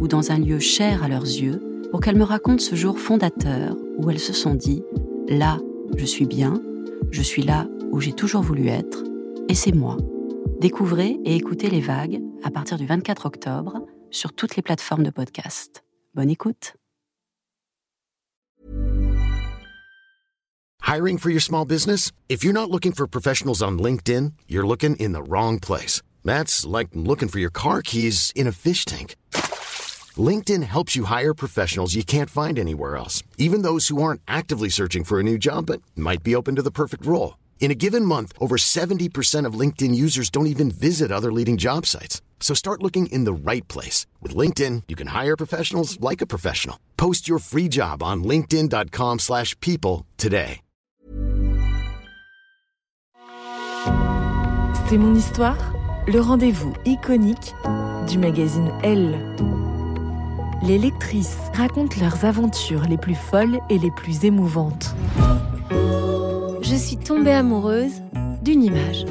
ou dans un lieu cher à leurs yeux pour qu'elles me racontent ce jour fondateur où elles se sont dit ⁇ Là, je suis bien, je suis là où j'ai toujours voulu être, et c'est moi. Découvrez et écoutez les vagues à partir du 24 octobre sur toutes les plateformes de podcast. Bonne écoute. Hiring for your small business? If you're not looking for professionals on LinkedIn, you're looking in the wrong place. That's like looking for your car keys in a fish tank. LinkedIn helps you hire professionals you can't find anywhere else, even those who aren't actively searching for a new job but might be open to the perfect role. In a given month, over 70% of LinkedIn users don't even visit other leading job sites. So start looking in the right place. With LinkedIn, you can hire professionals like a professional. Post your free job on linkedin.com slash people today. C'est mon histoire, le rendez-vous iconique du magazine Elle. Les lectrices racontent leurs aventures les plus folles et les plus émouvantes. Je suis tombée amoureuse d'une image.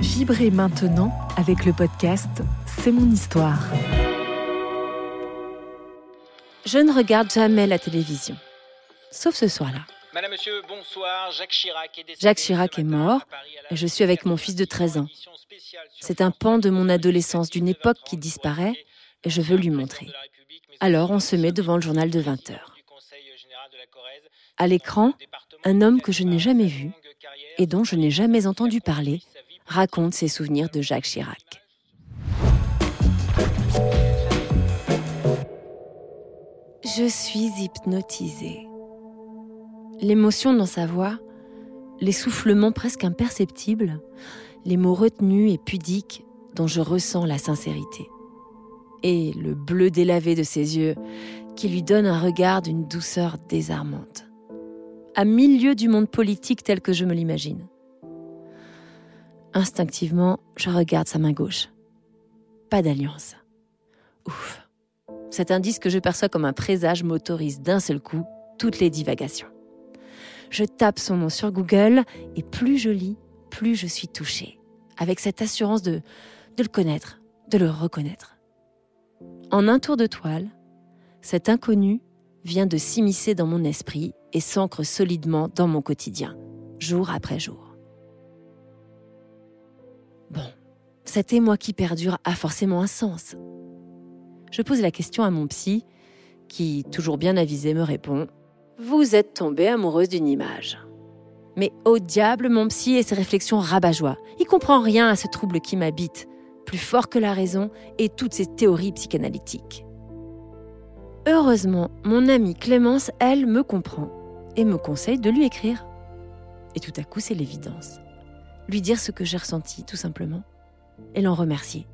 Vibrez maintenant avec le podcast C'est mon histoire. Je ne regarde jamais la télévision, sauf ce soir-là. Madame, monsieur, bonsoir. Jacques Chirac est décédé Jacques Chirac est mort et je suis avec mon fils de 13 ans. C'est un pan de mon adolescence, d'une époque qui disparaît, je veux lui montrer. Alors on se met devant le journal de 20 heures. À l'écran, un homme que je n'ai jamais vu et dont je n'ai jamais entendu parler raconte ses souvenirs de Jacques Chirac. Je suis hypnotisée. L'émotion dans sa voix, l'essoufflement presque imperceptible, les mots retenus et pudiques dont je ressens la sincérité. Et le bleu délavé de ses yeux qui lui donne un regard d'une douceur désarmante. À milieu du monde politique tel que je me l'imagine. Instinctivement, je regarde sa main gauche. Pas d'alliance. Ouf. Cet indice que je perçois comme un présage m'autorise d'un seul coup toutes les divagations. Je tape son nom sur Google et plus je lis, plus je suis touchée, avec cette assurance de, de le connaître, de le reconnaître. En un tour de toile, cet inconnu vient de s'immiscer dans mon esprit et s'ancre solidement dans mon quotidien, jour après jour. Bon, cet émoi qui perdure a forcément un sens. Je pose la question à mon psy, qui, toujours bien avisé, me répond Vous êtes tombée amoureuse d'une image. Mais au diable, mon psy et ses réflexions rabat-joie. Il comprend rien à ce trouble qui m'habite, plus fort que la raison et toutes ces théories psychanalytiques. Heureusement, mon amie Clémence, elle, me comprend et me conseille de lui écrire. Et tout à coup, c'est l'évidence. Lui dire ce que j'ai ressenti, tout simplement, et l'en remercier.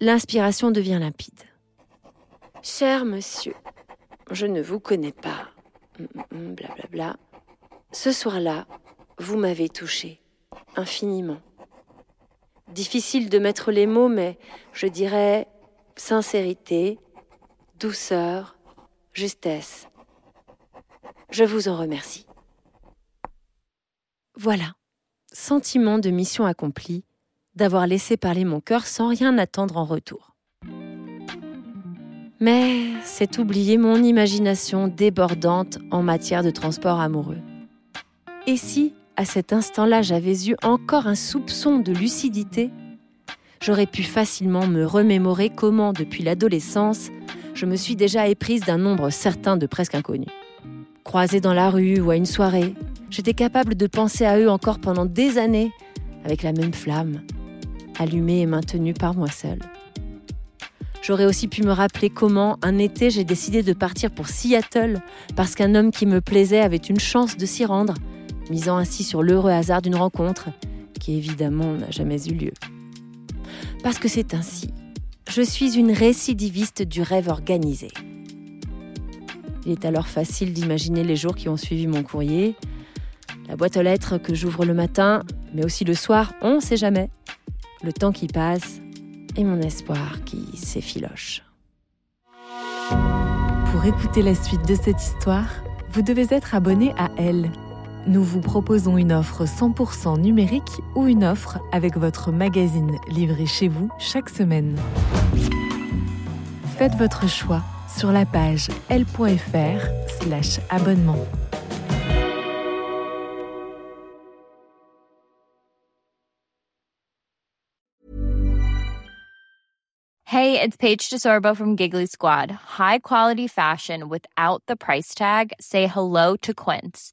L'inspiration devient limpide. Cher monsieur, je ne vous connais pas. Blablabla. Bla bla. Ce soir-là, vous m'avez touché infiniment. Difficile de mettre les mots, mais je dirais sincérité, douceur, justesse. Je vous en remercie. Voilà, sentiment de mission accomplie, d'avoir laissé parler mon cœur sans rien attendre en retour. Mais c'est oublier mon imagination débordante en matière de transport amoureux. Et si, à cet instant-là, j'avais eu encore un soupçon de lucidité, j'aurais pu facilement me remémorer comment, depuis l'adolescence, je me suis déjà éprise d'un nombre certain de presque inconnus. Croisés dans la rue ou à une soirée, j'étais capable de penser à eux encore pendant des années, avec la même flamme, allumée et maintenue par moi seule. J'aurais aussi pu me rappeler comment, un été, j'ai décidé de partir pour Seattle parce qu'un homme qui me plaisait avait une chance de s'y rendre, misant ainsi sur l'heureux hasard d'une rencontre qui évidemment n'a jamais eu lieu. Parce que c'est ainsi. Je suis une récidiviste du rêve organisé. Il est alors facile d'imaginer les jours qui ont suivi mon courrier, la boîte aux lettres que j'ouvre le matin, mais aussi le soir, on ne sait jamais. Le temps qui passe et mon espoir qui s'effiloche. Pour écouter la suite de cette histoire, vous devez être abonné à Elle. Nous vous proposons une offre 100% numérique ou une offre avec votre magazine livré chez vous chaque semaine. Faites votre choix sur la page l.fr slash abonnement. Hey, it's Paige DeSorbo from Giggly Squad. High quality fashion without the price tag. Say hello to Quince.